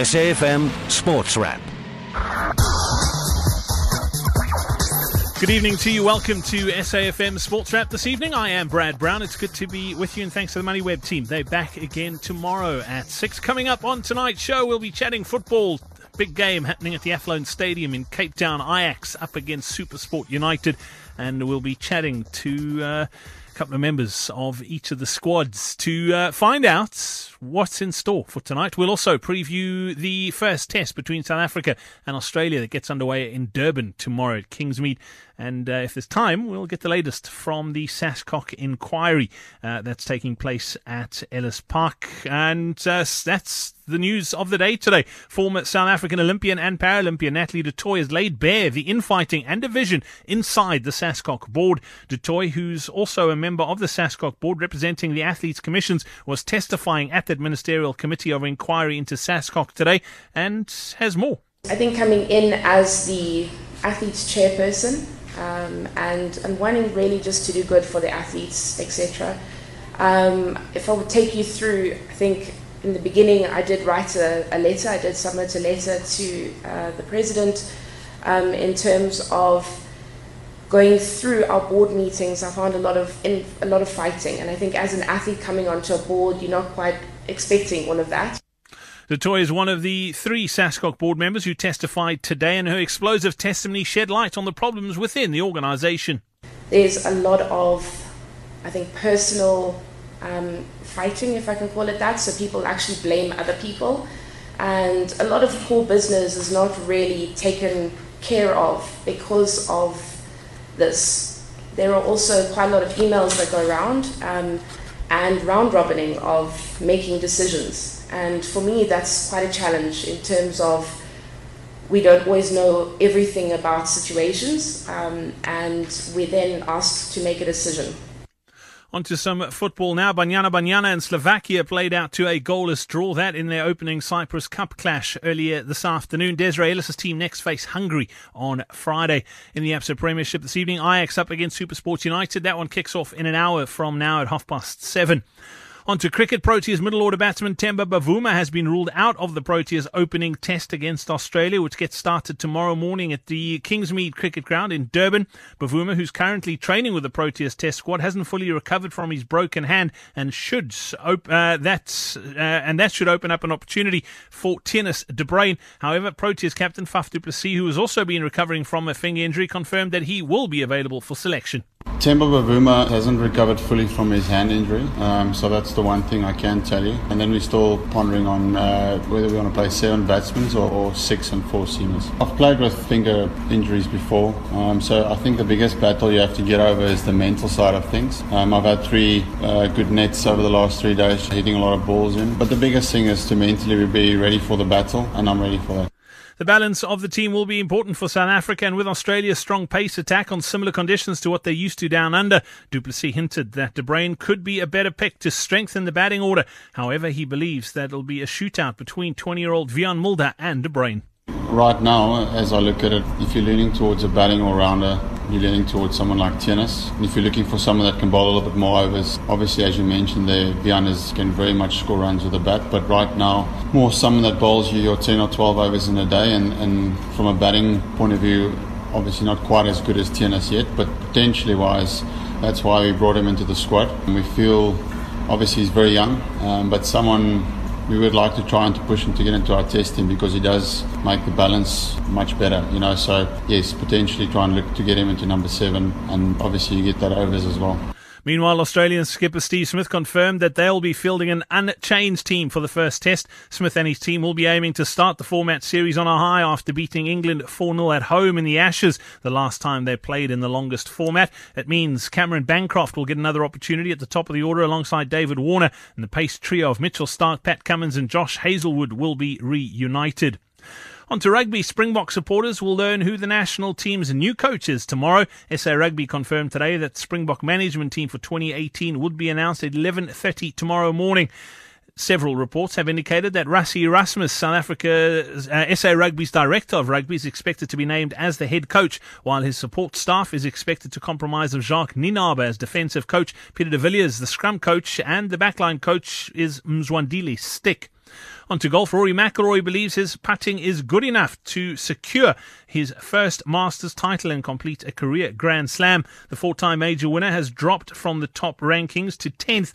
SAFM Sports Wrap. Good evening to you. Welcome to SAFM Sports Wrap this evening. I am Brad Brown. It's good to be with you, and thanks to the MoneyWeb team. They're back again tomorrow at 6. Coming up on tonight's show, we'll be chatting football. Big game happening at the Athlone Stadium in Cape Town. Ajax up against Supersport United. And we'll be chatting to. Uh, couple of members of each of the squads to uh, find out what's in store for tonight. We'll also preview the first test between South Africa and Australia that gets underway in Durban tomorrow at Kingsmead. And uh, if there's time, we'll get the latest from the SASCOC inquiry uh, that's taking place at Ellis Park. And uh, that's the news of the day today. Former South African Olympian and Paralympian Natalie du Toit has laid bare the infighting and division inside the SASCOC board. du Toit, who's also a member of the SASCOC board representing the Athletes Commissions, was testifying at the Ministerial Committee of Inquiry into SASCOC today and has more. I think coming in as the athletes chairperson, um, and, and wanting really just to do good for the athletes, etc. Um, if I would take you through, I think in the beginning I did write a, a letter, I did submit a letter to uh, the president um, in terms of going through our board meetings. I found a lot of in, a lot of fighting, and I think as an athlete coming onto a board, you're not quite expecting all of that. Du is one of the three SASCOC board members who testified today, and her explosive testimony shed light on the problems within the organisation. There's a lot of, I think, personal um, fighting, if I can call it that. So people actually blame other people, and a lot of core business is not really taken care of because of this. There are also quite a lot of emails that go around. Um, and round robining of making decisions and for me, that's quite a challenge in terms of we don't always know everything about situations, um, and we're then asked to make a decision. On to some football now. Banyana Banyana and Slovakia played out to a goalless draw. That in their opening Cyprus Cup clash earlier this afternoon. Desiree Ellis' team next face Hungary on Friday. In the Absa Premiership this evening, Ajax up against Supersport United. That one kicks off in an hour from now at half past seven. On to cricket. Proteas middle order batsman Temba Bavuma has been ruled out of the Proteas opening test against Australia, which gets started tomorrow morning at the Kingsmead Cricket Ground in Durban. Bavuma, who's currently training with the Proteas test squad, hasn't fully recovered from his broken hand and should op- uh, that uh, and that should open up an opportunity for Theunis de Bruyn. However, Proteas captain Faf du Plessis, who has also been recovering from a finger injury, confirmed that he will be available for selection. Temba Bavuma hasn't recovered fully from his hand injury, um, so that's the one thing I can tell you. And then we're still pondering on uh, whether we want to play seven batsmen or, or, six and four seamers. I've played with finger injuries before, um, so I think the biggest battle you have to get over is the mental side of things. Um, I've had three uh, good nets over the last three days, hitting a lot of balls in. But the biggest thing is to mentally be ready for the battle, and I'm ready for that. The balance of the team will be important for South Africa, and with Australia's strong pace attack on similar conditions to what they're used to down under, du Plessis hinted that De Bruyn could be a better pick to strengthen the batting order. However, he believes that it'll be a shootout between 20-year-old Wiaan Mulder and De Bruyn. Right now, as I look at it, if you're leaning towards a batting all-rounder, you're leaning towards someone like Theunis. And if you're looking for someone that can bowl a little bit more overs, obviously, as you mentioned there, Vianas can very much score runs with the bat. But right now, more someone that bowls you your 10 or 12 overs in a day. And, and from a batting point of view, obviously not quite as good as Theunis yet, but potentially wise, that's why we brought him into the squad. And we feel, obviously, he's very young, um, but someone we would like to try and to push him to get into our testing because he does make the balance much better, you know. So yes, potentially try and look to get him into number seven, and obviously you get that overs as well. Meanwhile, Australian skipper Steve Smith confirmed that they'll be fielding an unchanged team for the first test. Smith and his team will be aiming to start the format series on a high after beating England 4 0 at home in the Ashes the last time they played in the longest format. It means Cameron Bancroft will get another opportunity at the top of the order alongside David Warner, and the pace trio of Mitchell Starc, Pat Cummins, and Josh Hazlewood will be reunited. On to rugby, Springbok supporters will learn who the national team's new coach is tomorrow. SA Rugby confirmed today that Springbok management team for 2018 would be announced at 11.30 tomorrow morning. Several reports have indicated that Rassie Erasmus, South Africa's uh, SA Rugby's director of rugby, is expected to be named as the head coach, while his support staff is expected to compromise of Jacques Nienaber as defensive coach, Peter de Villiers the scrum coach, and the backline coach is Mzwandile Stick. On to golf, Rory McIlroy believes his putting is good enough to secure his first Masters title and complete a career Grand Slam. The four-time major winner has dropped from the top rankings to 10th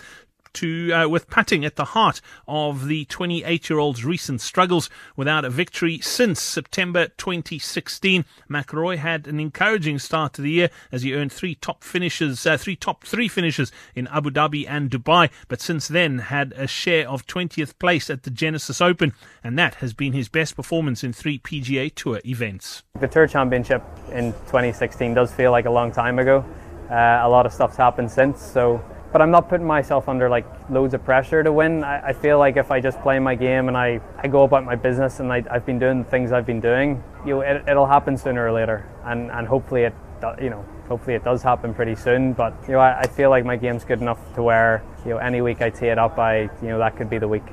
to uh, with putting at the heart of the 28-year-old's recent struggles without a victory since September 2016. McIlroy had an encouraging start to the year as he earned three top finishes, uh, three top three finishes in Abu Dhabi and Dubai, but since then had a share of 20th place at the Genesis Open, and that has been his best performance in three PGA Tour events. The Tour Championship in 2016 does feel like a long time ago. Uh, a lot of stuff's happened since, so but I'm not putting myself under like loads of pressure to win. I, I feel like if I just play my game and I, I go about my business and I, have been doing the things I've been doing, you know, it, it'll happen sooner or later, and and hopefully it you know hopefully it does happen pretty soon. But you know I, I feel like my game's good enough to where you know any week I tee it up, I you know that could be the week.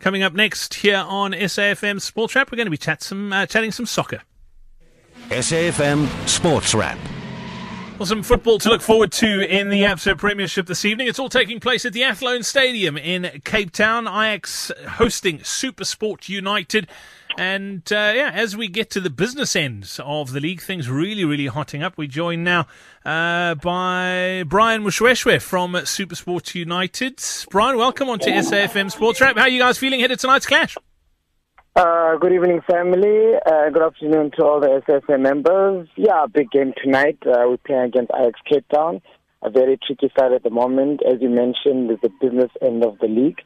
Coming up next here on SAFM Sports Wrap, we're going to be chat some, uh, chatting some soccer. SAFM Sports Wrap. Well, some football to look forward to in the Absa Premiership this evening. It's all taking place at the Athlone Stadium in Cape Town. Ajax hosting Supersport United. And uh, yeah, as we get to the business ends of the league, things really, really hotting up. We join now uh, by Brian Moshoeshoe from Supersport United. Brian, welcome on to SAFM Sports Wrap. How are you guys feeling ahead of tonight's clash? Uh, good evening, family. Uh, good afternoon to all the SSA members. Yeah, big game tonight. Uh, we're playing against Ajax Cape Town. A very tricky side at the moment. As you mentioned, it's the business end of the league.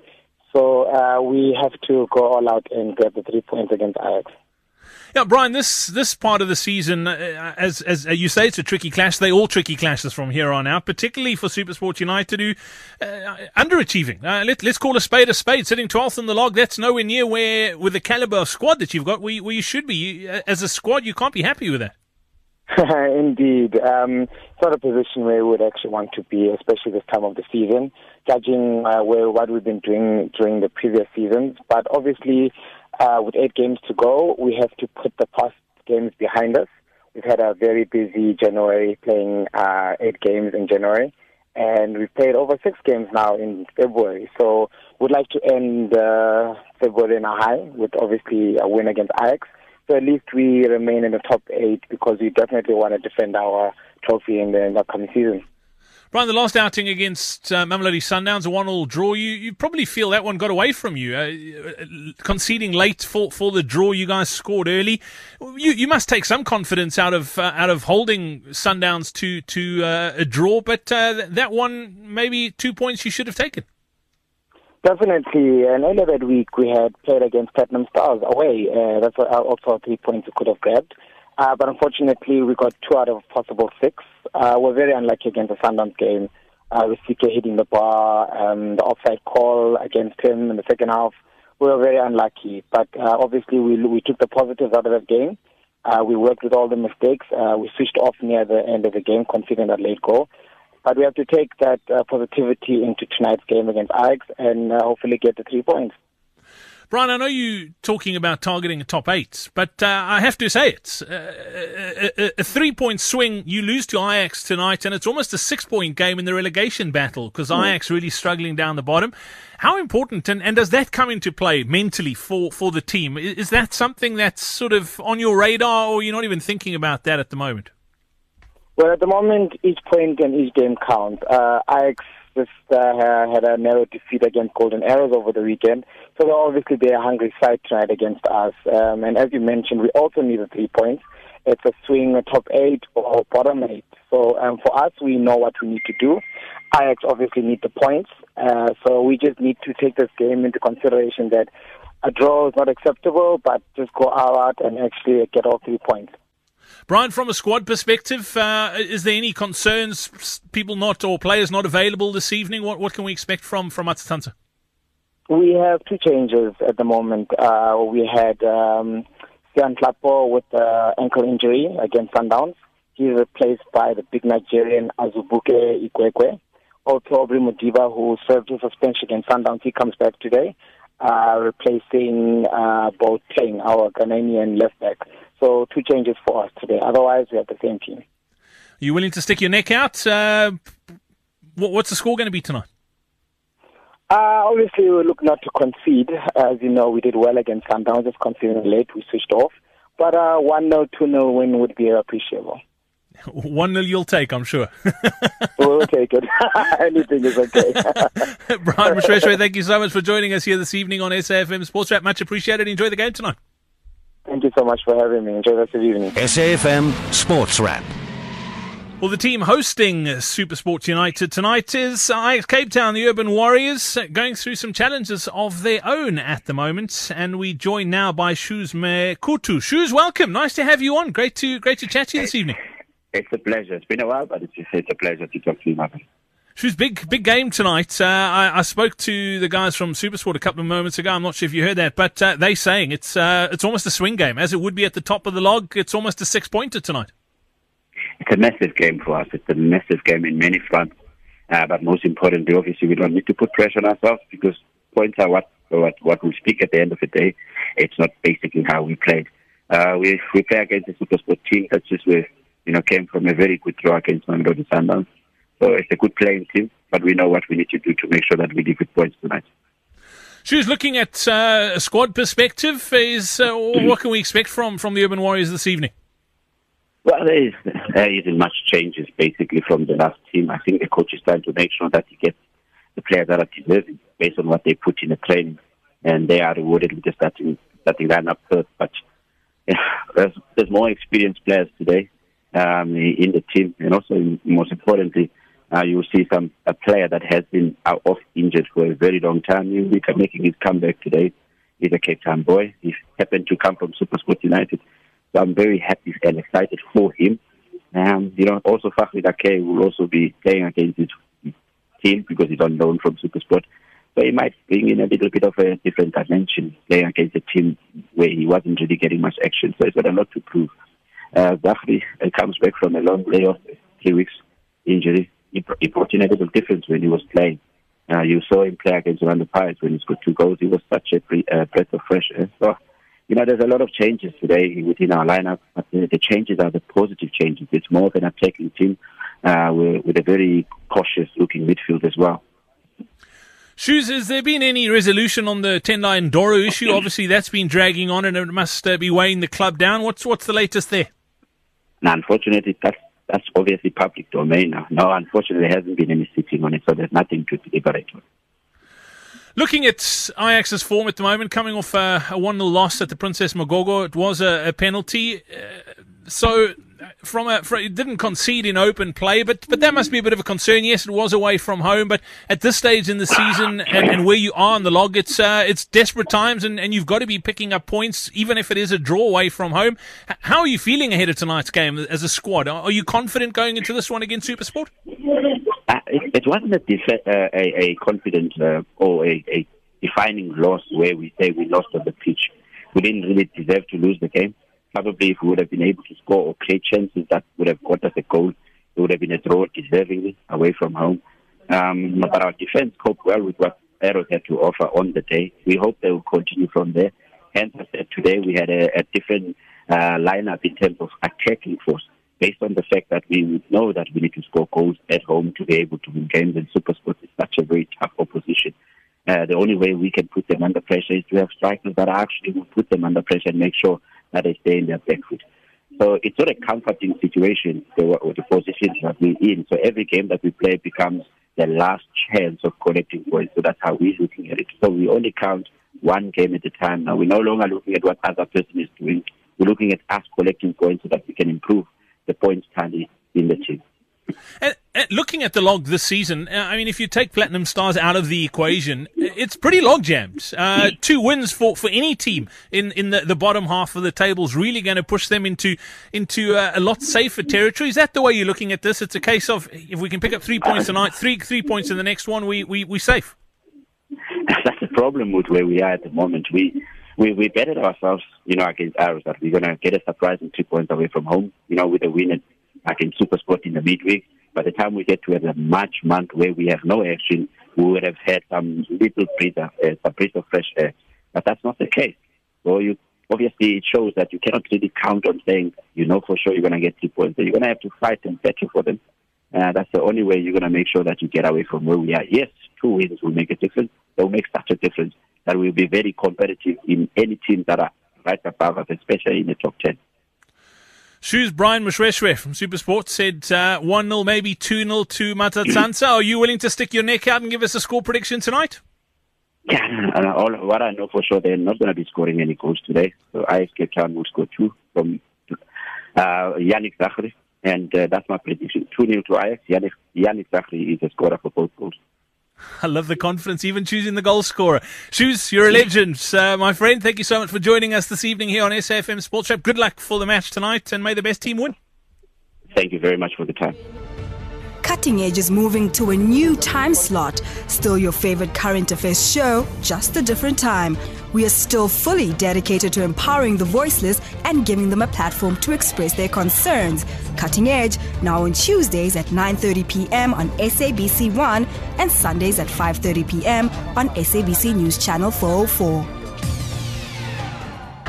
So uh, we have to go all out and get the three points against Ajax. Yeah, Brian, this this part of the season, uh, as as you say, it's a tricky clash. They all tricky clashes from here on out, particularly for Supersport United, who uh, underachieving. Uh, let, us call a spade a spade. Sitting twelfth in the log, that's nowhere near where with the caliber of squad that you've got, where, where you should be. You, uh, as a squad, you can't be happy with that. Indeed, um, it's not a position where we would actually want to be, especially this time of the season, judging uh, where what we've been doing during the previous seasons. But obviously, uh, with eight games to go, we have to put the past games behind us. We've had a very busy January playing uh, eight games in January, and we've played over six games now in February. So we'd like to end uh, February in a high with obviously a win against Ajax. So at least we remain in the top eight because we definitely want to defend our trophy in the, in the upcoming season. Brian, the last outing against uh, Mamelodi Sundowns, a one-all draw. You you probably feel that one got away from you, uh, conceding late for, for the draw. You guys scored early. You you must take some confidence out of uh, out of holding Sundowns to to uh, a draw, but uh, that one maybe two points you should have taken. Definitely, and earlier that week we had played against Platinum Stars away. Uh, that's also three points we could have grabbed. Uh, but unfortunately, we got two out of possible six. Uh, we're very unlucky against the Sundowns game. Uh, with CK hitting the bar, um, the offside call against him in the second half. We were very unlucky, but uh, obviously we we took the positives out of that game. Uh, we worked with all the mistakes. Uh, we switched off near the end of the game, conceding that late goal. But we have to take that uh, positivity into tonight's game against Ajax and uh, hopefully get the three points. Brian, I know you're talking about targeting a top eight, but uh, I have to say it's uh, a, a, a, three-point swing. You lose to Ajax tonight, and it's almost a six-point game in the relegation battle because mm. Ajax really struggling down the bottom. How important, and, and does that come into play mentally for, for the team? Is, is that something that's sort of on your radar, or you're not even thinking about that at the moment? Well, at the moment, each point and each game count. Uh, Ajax just uh, had a narrow defeat against Golden Arrows over the weekend. So obviously be a hungry side tonight against us. Um, and as you mentioned, we also need the three points. It's a swing a top eight or bottom eight. So um, for us, we know what we need to do. Ajax obviously need the points. Uh, so we just need to take this game into consideration that a draw is not acceptable, but just go out and actually get all three points. Brian, from a squad perspective, uh, is there any concerns? People not or players not available this evening? What what can we expect from from Matsatsantsa? We have two changes at the moment. Uh, we had um, Sian Tlapo with uh, ankle injury against Sundowns. He's replaced by the big Nigerian Azubuike Egwuekwe. Also, Aubrey Modiba, who served his suspension against Sundowns, he comes back today, uh, replacing uh, both playing our Ghanaian left back. So two changes for us today. Otherwise, we have the same team. Are you willing to stick your neck out? Uh, what's the score going to be tonight? Uh, obviously, we look not to concede. As you know, we did well against Sundowns, just conceding late. We switched off. But uh, 1 0, 2 0 win would be appreciable. 1 0 you'll take, I'm sure. we'll take it. Anything is okay. Brian Moshoeshoe, thank you so much for joining us here this evening on SAFM Sports Wrap. Much appreciated. Enjoy the game tonight. Thank you so much for having me. Enjoy the rest of the evening. SAFM Sports Wrap. Well, the team hosting Supersport United tonight is Ajax Cape Town, the Urban Warriors, going through some challenges of their own at the moment. And we join now by Shoes Kutu. Shoes, welcome. Nice to have you on. Great to great to chat to you this evening. It's a pleasure. It's been a while, but it's, it's a pleasure to talk to you, Marvin. Shoes, big big game tonight. Uh, I, I, spoke to the guys from Supersport a couple of moments ago. I'm not sure if you heard that, but uh, they saying it's uh, it's almost a swing game, as it would be at the top of the log. It's almost a six pointer tonight it's a massive game for us. It's a massive game in many fronts. Uh, but most importantly, obviously, we don't need to put pressure on ourselves because points are what what what we speak at the end of the day. It's not basically how we played. Uh, we we play against a super sport team that just with you know came from a very good draw against Mamelodi Sundowns. So it's a good playing team, but we know what we need to do to make sure that we leave with points tonight. She was looking at uh, a squad perspective. Is uh, what can we expect from from the Urban Warriors this evening? Well, there, is, there isn't much changes basically from the last team. I think the coach is trying to make sure that he gets the players that are deserving based on what they put in the training, and they are rewarded with the starting starting lineup first. But yeah, there's, there's more experienced players today um, in the team, and also most importantly, uh, you will see some a player that has been out off injured for a very long time. He's making his comeback today. He's a Cape Town boy. He happened to come from Supersport United. So I'm very happy and excited for him. Um, you know, also Fakhri Dake will also be playing against his team because he's loan from Supersport. So he might bring in a little bit of a different dimension playing against a team where he wasn't really getting much action. So he's got a lot to prove. Uh, Fakhri uh, comes back from a long layoff, three weeks injury. He, he brought in a little difference when he was playing. Uh, you saw him play against Orlando Pirates when he scored two goals. He was such a pre, uh, breath of fresh air. So you know, there's a lot of changes today within our lineup, but the, the changes are the positive changes. It's more than attacking team uh, with, with a very cautious looking midfield as well. Shoes, has there been any resolution on the Tendai Ndoro issue? Obviously, that's been dragging on and it must uh, be weighing the club down. What's what's the latest there? Now, unfortunately, that's, that's obviously public domain now. No, unfortunately, there hasn't been any sitting on it, so there's nothing to deliberate on. Looking at Ajax's form at the moment, coming off a, a 1 0 loss at the Princess Magogo, it was a, a penalty. Uh, so, from a, from, it didn't concede in open play, but but that must be a bit of a concern. Yes, it was away from home, but at this stage in the season and, and where you are on the log, it's uh, it's desperate times, and, and you've got to be picking up points, even if it is a draw away from home. How are you feeling ahead of tonight's game as a squad? Are you confident going into this one against Supersport? It, it, wasn't a, def- uh, a, a confident uh, or a, a, defining loss where we say we lost on the pitch. We didn't really deserve to lose the game. Probably if we would have been able to score or create chances that would have got us a goal, it would have been a draw deservingly away from home. Um, but our defense coped well with what Arrows had to offer on the day. We hope they will continue from there. Hence, I said today we had a, a different uh, lineup in terms of attacking force based on the fact that we know that we need to score goals at home to be able to win games, and Supersport is such a very tough opposition. Uh, the only way we can put them under pressure is to have strikers that actually will put them under pressure and make sure that they stay in their back foot. So it's not a comforting situation, the, the positions that we're in. So every game that we play becomes the last chance of collecting points. So that's how we're looking at it. So we only count one game at a time now. We're no longer looking at what other person is doing. We're looking at us collecting points so that we can improve the points tally in the team. And, and looking at the log this season, uh, I mean, if you take Platinum Stars out of the equation, it's pretty log jammed. Uh, two wins for, for any team in, in the, the bottom half of the table is really going to push them into into uh, a lot safer territory. Is that the way you're looking at this? It's a case of if we can pick up three points tonight, three three points in the next one, we we we safe. That's the problem with where we are at the moment. We we, we betted ourselves, you know, against Arrows that we're to get a surprising two points away from home, you know, with a win and against Supersport in the midweek. By the time we get to a March month where we have no action, we would have had some little breather, uh, some breath of fresh air. But that's not the case. So you obviously it shows that you cannot really count on saying you know for sure you're going to get three points. So you're going to have to fight and battle for them. Uh, that's the only way you're going to make sure that you get away from where we are. Yes, two wins will make a difference. They will make such a difference that we'll be very competitive in any teams that are right above us, especially in the top 10. Shoes Brian Moshoeshoe from Supersport said uh, 1 0, maybe 2 0 to Matsatsantsa. Are you willing to stick your neck out and give us a score prediction tonight? Yeah, uh, all, what I know for sure, they're not going to be scoring any goals today. So IS Cape Town will score two from uh, Yannick Zakri, and uh, that's my prediction 2 0 to IS. Yannick, Yannick Zakri is a scorer for both goals. I love the confidence, even choosing the goal scorer. Shoes, you're a legend, uh, my friend. Thank you so much for joining us this evening here on SAFM Sports Wrap. Good luck for the match tonight, and may the best team win. Thank you very much for the time. Cutting Edge is moving to a new time slot. Still your favorite current affairs show, just a different time. We are still fully dedicated to empowering the voiceless and giving them a platform to express their concerns. Cutting Edge now on Tuesdays at 9:30 p.m. on SABC1 and Sundays at 5:30 p.m. on SABC News Channel 404.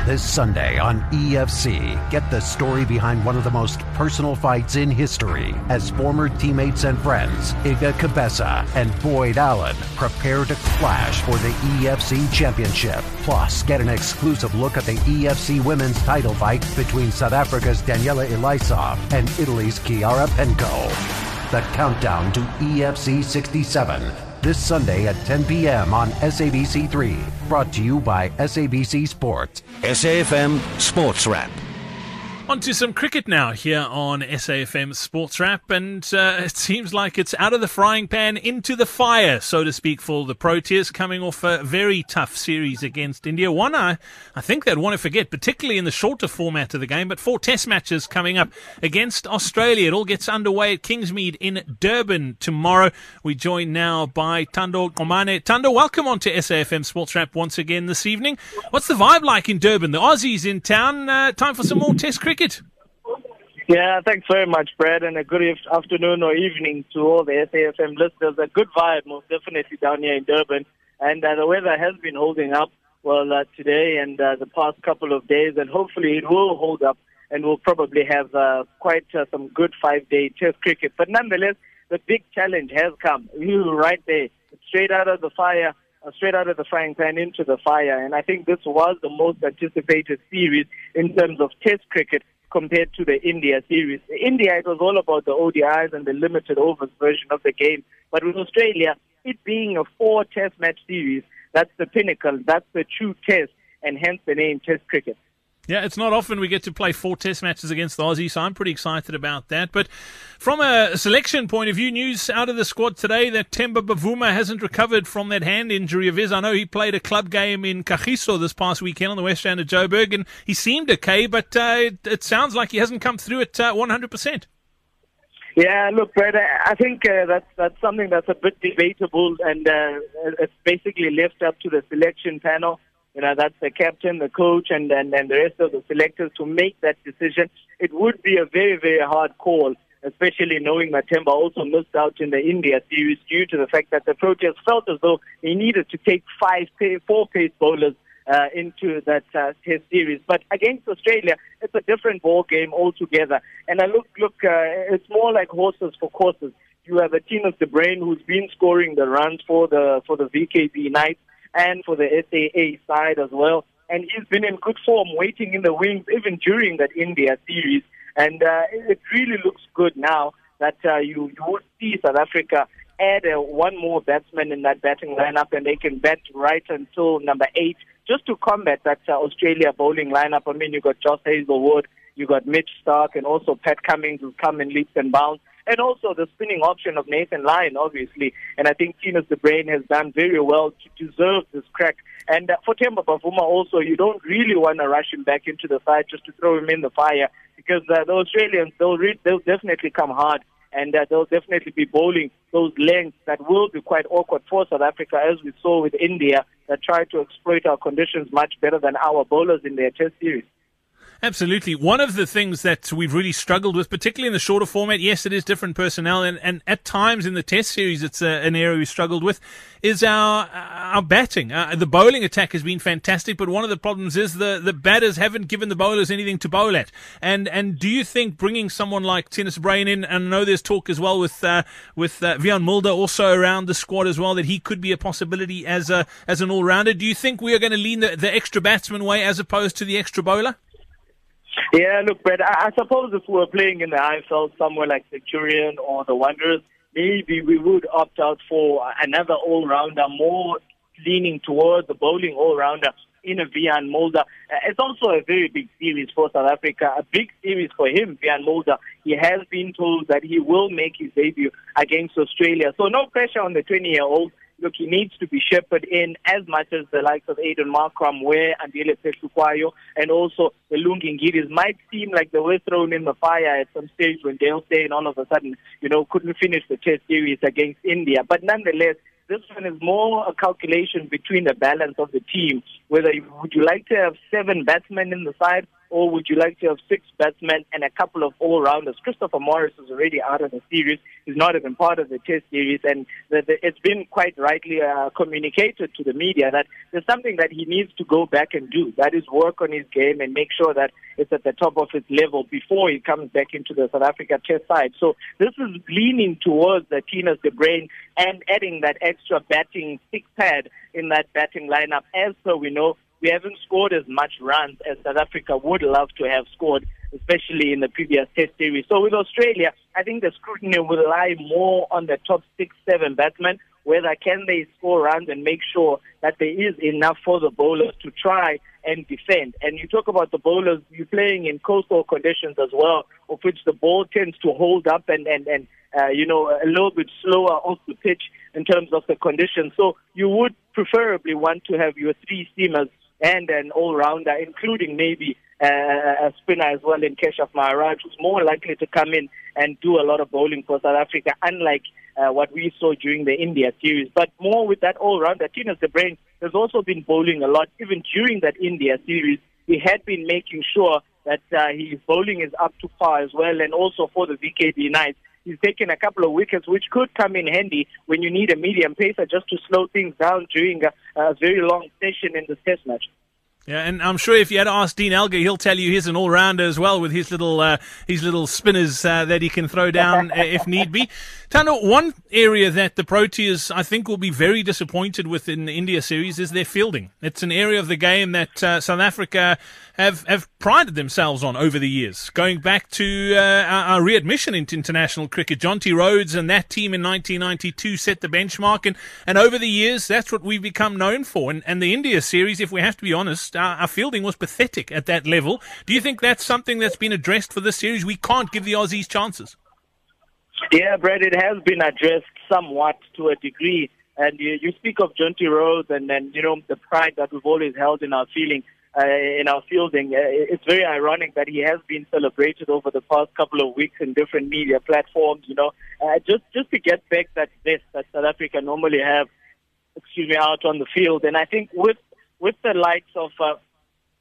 This Sunday on EFC, get the story behind one of the most personal fights in history as former teammates and friends Iga Cabeza and Boyd Allen prepare to clash for the EFC Championship. Plus, get an exclusive look at the EFC women's title fight between South Africa's Daniela Ilisov and Italy's Chiara Penco. The countdown to EFC 67 this Sunday at 10 p.m. on SABC3. Brought to you by SABC Sports. SAFM Sports Wrap. On to some cricket now here on SAFM Sports Wrap, and uh, it seems like it's out of the frying pan into the fire, so to speak, for the Proteas, coming off a very tough series against India. One I, I think they'd want to forget, particularly in the shorter format of the game, but four test matches coming up against Australia. It all gets underway at Kingsmead in Durban tomorrow. We join now by Tando Komane. Tando, welcome on to SAFM Sports Wrap once again this evening. What's the vibe like in Durban? The Aussies in town. Uh, time for some more test cricket cricket. Yeah, thanks very much, Brad, and a good afternoon or evening to all the SAFM listeners. A good vibe, most definitely, down here in Durban. And uh, the weather has been holding up well uh, today and uh, the past couple of days, and hopefully it will hold up, and we'll probably have uh, quite uh, some good five-day Test cricket. But nonetheless, the big challenge has come. You right there, straight out of the fire uh, straight out of the frying pan into the fire. And I think this was the most anticipated series in terms of Test cricket compared to the India series. India, it was all about the ODIs and the limited overs version of the game. But with Australia, it being a four Test match series, that's the pinnacle, that's the true Test, and hence the name Test cricket. Yeah, it's not often we get to play four test matches against the Aussies, so I'm pretty excited about that. But from a selection point of view, news out of the squad today that Temba Bavuma hasn't recovered from that hand injury of his. I know he played a club game in Kagiso this past weekend on the west end of Joburg, and he seemed okay, but uh, it, it, sounds like he hasn't come through at uh, 100%. Yeah, look, Brad, I think uh, that's that's something that's a bit debatable, and uh, it's basically left up to the selection panel. You know, that's the captain, the coach, and, and, and the rest of the selectors to make that decision. It would be a very, very hard call, especially knowing that Temba also missed out in the India series due to the fact that the Proteas felt as though they needed to take five, four pace bowlers uh, into that uh, test series. But against Australia, it's a different ball game altogether. And I look, look, uh, it's more like horses for courses. You have a team of the brain who's been scoring the runs for the for the VKB Knights and for the SAA side as well. And he's been in good form, waiting in the wings even during that India series. And uh, it really looks good now that uh, you, you would see South Africa add uh, one more batsman in that batting lineup and they can bat right until number eight just to combat that uh, Australia bowling lineup. I mean, you got Josh Hazlewood, you got Mitch Starc, and also Pat Cummins who's come in leaps and bounds and also the spinning option of Nathan Lyon, obviously. And I think Theunis de Bruyn has done very well to deserve this crack. And uh, for Temba Bavuma also, you don't really want to rush him back into the fight just to throw him in the fire because uh, the Australians, they'll, re- they'll definitely come hard and uh, they'll definitely be bowling those lengths that will be quite awkward for South Africa, as we saw with India, that tried to exploit our conditions much better than our bowlers in their test series. Absolutely. One of the things that we've really struggled with, particularly in the shorter format, yes, it is different personnel, and, and at times in the Test series, it's a, an area we've struggled with, is our our batting. Uh, the bowling attack has been fantastic, but one of the problems is the, the batters haven't given the bowlers anything to bowl at. And and do you think bringing someone like Theunis Bruyn in, and I know there's talk as well with uh, with uh, Wiaan Mulder also around the squad as well, that he could be a possibility as a as an all rounder. Do you think we are going to lean the, the extra batsman way as opposed to the extra bowler? Yeah, look, Brett, I, I suppose if we were playing in the Highveld somewhere like Centurion or the Wanderers, maybe we would opt out for another all-rounder, more leaning towards the bowling all-rounder in a Wiaan Mulder. It's also a very big series for South Africa, a big series for him, Wiaan Mulder. He has been told that he will make his debut against Australia. So no pressure on the 20-year-old look, he needs to be shepherded in as much as the likes of Aiden Markram, Ware, Andile Phehlukwayo, and also the Lungi Ngidis might seem like they were thrown in the fire at some stage when Dale Steyn all of a sudden, you know, couldn't finish the test series against India. But nonetheless, this one is more a calculation between the balance of the team. Whether you, would you like to have seven batsmen in the side or would you like to have six batsmen and a couple of all-rounders? Christopher Morris is already out of the series. He's not even part of the Test series, and the, the, it's been quite rightly uh, communicated to the media that there's something that he needs to go back and do. That is work on his game and make sure that it's at the top of its level before he comes back into the South Africa Test side. So this is leaning towards the Theunis de Bruyn and adding that extra batting stick pad in that batting lineup. As per we know, we haven't scored as much runs as South Africa would love to have scored, especially in the previous Test series. So with Australia, I think the scrutiny will lie more on the top six, seven batsmen, whether can they score runs and make sure that there is enough for the bowlers to try and defend. And you talk about the bowlers, you're playing in coastal conditions as well, of which the ball tends to hold up and, and, and uh, you know, a little bit slower off the pitch in terms of the conditions. So you would preferably want to have your three seamers and an all-rounder, including maybe uh, a spinner as well in Keshav Maharaj, who's more likely to come in and do a lot of bowling for South Africa, unlike uh, what we saw during the India series. But more with that all-rounder, Theunis de Bruyn has also been bowling a lot, even during that India series. He had been making sure that uh, his bowling is up to par as well, and also for the VKB Knights. He's taken a couple of wickets, which could come in handy when you need a medium pacer just to slow things down during a, a very long session in the test match. Yeah, and I'm sure if you had asked Dean Elgar, he'll tell you he's an all-rounder as well with his little uh, his little spinners uh, that he can throw down uh, if need be. Thando, one area that the Proteas I think will be very disappointed with in the India series is their fielding. It's an area of the game that uh, South Africa have have prided themselves on over the years, going back to uh, our, our, readmission into international cricket. Jonty Rhodes and that team in 1992 set the benchmark, and, and over the years, that's what we've become known for. And, and the India series, if we have to be honest, our, our fielding was pathetic at that level. Do you think that's something that's been addressed for this series? We can't give the Aussies chances. Yeah, Brad, it has been addressed somewhat to a degree. And you, you speak of Jonty Rhodes and then, you know, the pride that we've always held in our feeling uh, in our fielding. Uh, it's very ironic that he has been celebrated over the past couple of weeks in different media platforms. You know, uh, just just to get back that best that South Africa normally have, excuse me, out on the field. And I think with with the likes of uh,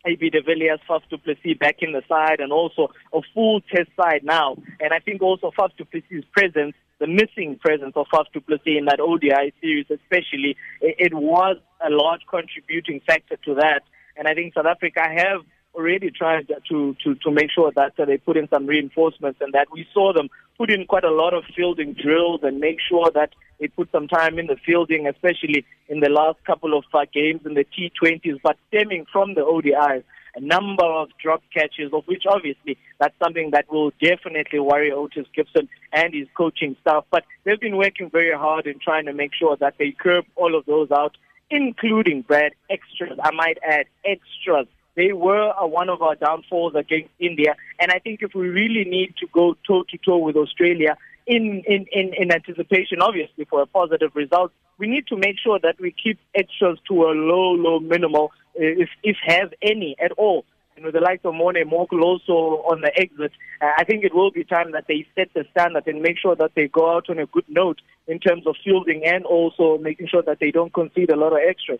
AB de Villiers, Faf du Plessis back in the side, and also a full test side now. And I think also Faf du Plessis' presence, the missing presence of Faf du Plessis in that ODI series, especially, it, it was a large contributing factor to that. And I think South Africa have already tried to, to, to make sure that uh, they put in some reinforcements and that we saw them put in quite a lot of fielding drills and make sure that they put some time in the fielding, especially in the last couple of uh, games in the T20s, but stemming from the ODIs. A number of drop catches, of which obviously that's something that will definitely worry Otis Gibson and his coaching staff. But they've been working very hard in trying to make sure that they curb all of those out including Brad extras. I might add extras. They were uh, one of our downfalls against India, and I think if we really need to go toe to toe with Australia in, in, in, in anticipation, obviously for a positive result, we need to make sure that we keep extras to a low, low minimal, uh, if if have any at all and with the likes of Morne Morkel also on the exit, uh, I think it will be time that they set the standard and make sure that they go out on a good note in terms of fielding and also making sure that they don't concede a lot of extras.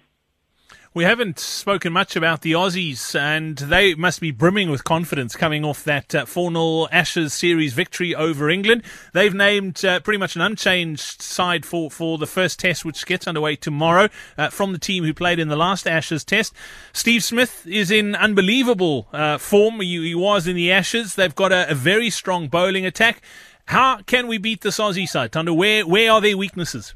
We haven't spoken much about the Aussies, and they must be brimming with confidence coming off that uh, 4 0 Ashes series victory over England. They've named uh, pretty much an unchanged side for, for the first test, which gets underway tomorrow, uh, from the team who played in the last Ashes test. Steve Smith is in unbelievable uh, form. He, he, was in the Ashes. They've got a, a, very strong bowling attack. How can we beat this Aussie side, Thando? Where, where are their weaknesses?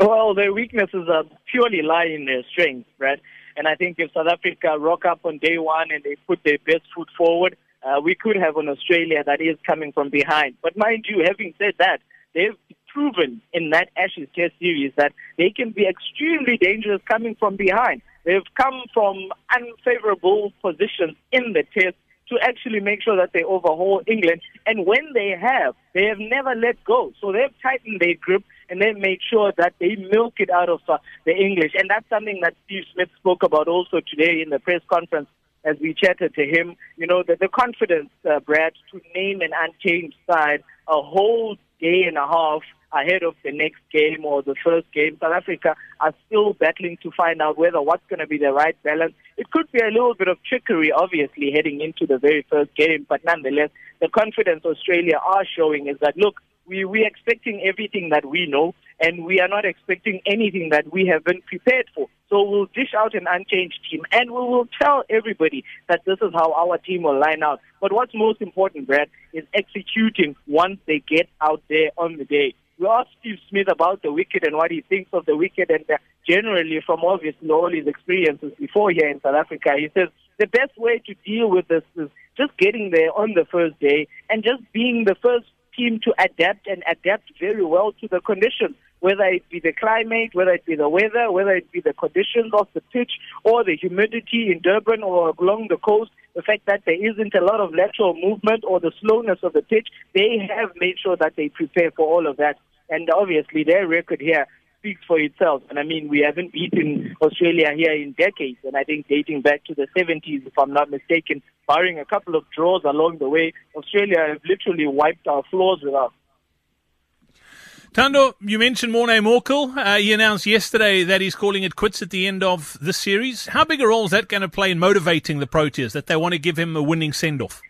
Well, their weaknesses are purely lie in their strengths, Brad. And I think if South Africa rock up on day one and they put their best foot forward, uh, we could have an Australia that is coming from behind. But mind you, having said that, they've proven in that Ashes Test series that they can be extremely dangerous coming from behind. They've come from unfavorable positions in the Test to actually make sure that they overhaul England. And when they have, they have never let go. So they've tightened their grip and they made sure that they milk it out of uh, the English. And that's something that Steve Smith spoke about also today in the press conference as we chatted to him. You know, the, the confidence, uh, Brad, to name an unchanged side a whole day and a half ahead of the next game or the first game. South Africa are still battling to find out whether what's going to be the right balance. It could be a little bit of trickery, obviously, heading into the very first game, but nonetheless, the confidence Australia are showing is that, look, we, we're expecting everything that we know, and we are not expecting anything that we haven't prepared for. So we'll dish out an unchanged team, and we will tell everybody that this is how our team will line out. But what's most important, Brad, is executing once they get out there on the day. We asked Steve Smith about the wicket and what he thinks of the wicket, and uh, generally, from obviously all his experiences before here in South Africa, he says the best way to deal with this is just getting there on the first day and just being the first team to adapt and adapt very well to the conditions, whether it be the climate, whether it be the weather, whether it be the conditions of the pitch or the humidity in Durban or along the coast, the fact that there isn't a lot of lateral movement or the slowness of the pitch, they have made sure that they prepare for all of that. And obviously their record here speaks for itself. And I mean, we haven't beaten Australia here in decades. And I think dating back to the 70s, if I'm not mistaken, barring a couple of draws along the way, Australia have literally wiped our floors with us. Tando, you mentioned Morne Morkel. Uh, he announced yesterday that he's calling it quits at the end of the series. How big a role is that going to play in motivating the Proteas that they want to give him a winning send off?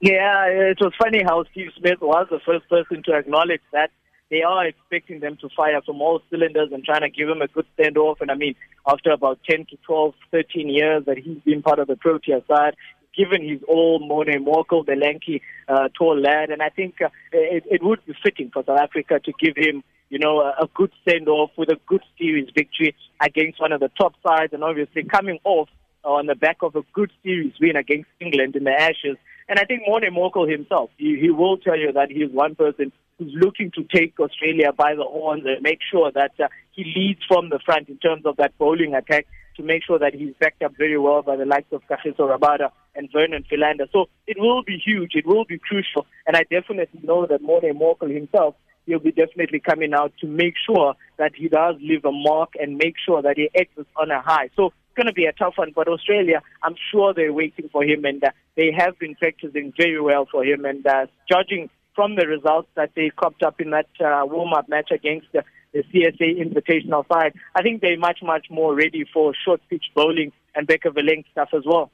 Yeah, it was funny how Steve Smith was the first person to acknowledge that they are expecting them to fire from all cylinders and trying to give him a good standoff. And I mean, after about 10 to 12, 13 years that he's been part of the Protea side, given his all, Morne Morkel, the lanky, uh, tall lad, and I think uh, it, it would be fitting for South Africa to give him, you know, a, good send-off with a good series victory against one of the top sides, and obviously coming off on the back of a good series win against England in the Ashes. And I think Morne Morkel himself, he, he will tell you that he's one person who's looking to take Australia by the horns and make sure that uh, he leads from the front in terms of that bowling attack to make sure that he's backed up very well by the likes of Kagiso Rabada and Vernon Philander. So it will be huge. It will be crucial. And I definitely know that Morne Morkel himself, he'll be definitely coming out to make sure that he does leave a mark and make sure that he exits on a high. So it's going to be a tough one. But Australia, I'm sure they're waiting for him and uh, they have been practicing very well for him. And uh, judging from the results that they copped up in that uh, warm-up match against the, the CSA Invitational side. I think they're much, much more ready for short pitch bowling and back of the length stuff as well.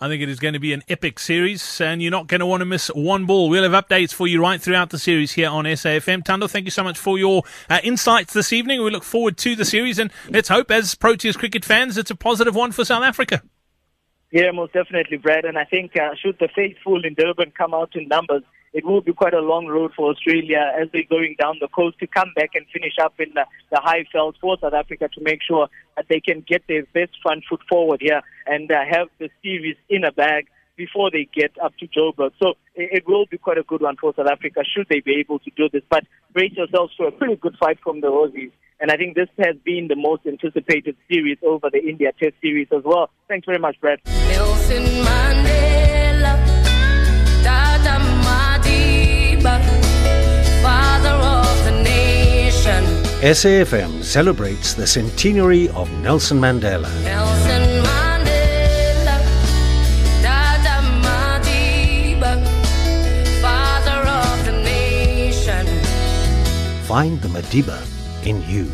I think it is going to be an epic series, and you're not going to want to miss one ball. We'll have updates for you right throughout the series here on SAFM. Thando, thank you so much for your uh, insights this evening. We look forward to the series, and let's hope, as Proteas cricket fans, it's a positive one for South Africa. Yeah, most definitely, Brad. And I think uh, should the faithful in Durban come out in numbers, it will be quite a long road for Australia as they're going down the coast to come back and finish up in the, the Highveld for South Africa to make sure that they can get their best front foot forward here and uh, have the series in a bag before they get up to Joburg. So it, it will be quite a good one for South Africa should they be able to do this. But brace yourselves for a pretty good fight from the Aussies. And I think this has been the most anticipated series over the India Test series as well. Thanks very much, Brad. SAFM celebrates the centenary of Nelson Mandela. Nelson Mandela Madiba, the Find the Madiba in you.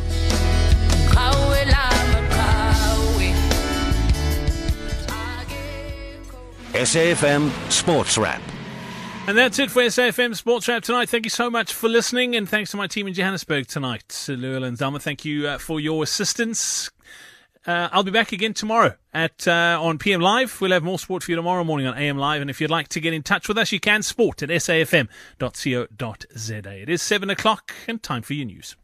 SAFM Sports Wrap. And that's it for SAFM Sports Wrap tonight. Thank you so much for listening, and thanks to my team in Johannesburg tonight. Llewellyn and Dama, thank you uh, for your assistance. Uh, I'll be back again tomorrow at uh, on PM Live. We'll have more sport for you tomorrow morning on AM Live. And if you'd like to get in touch with us, you can sport at safm.co.za. It is 7 o'clock and time for your news.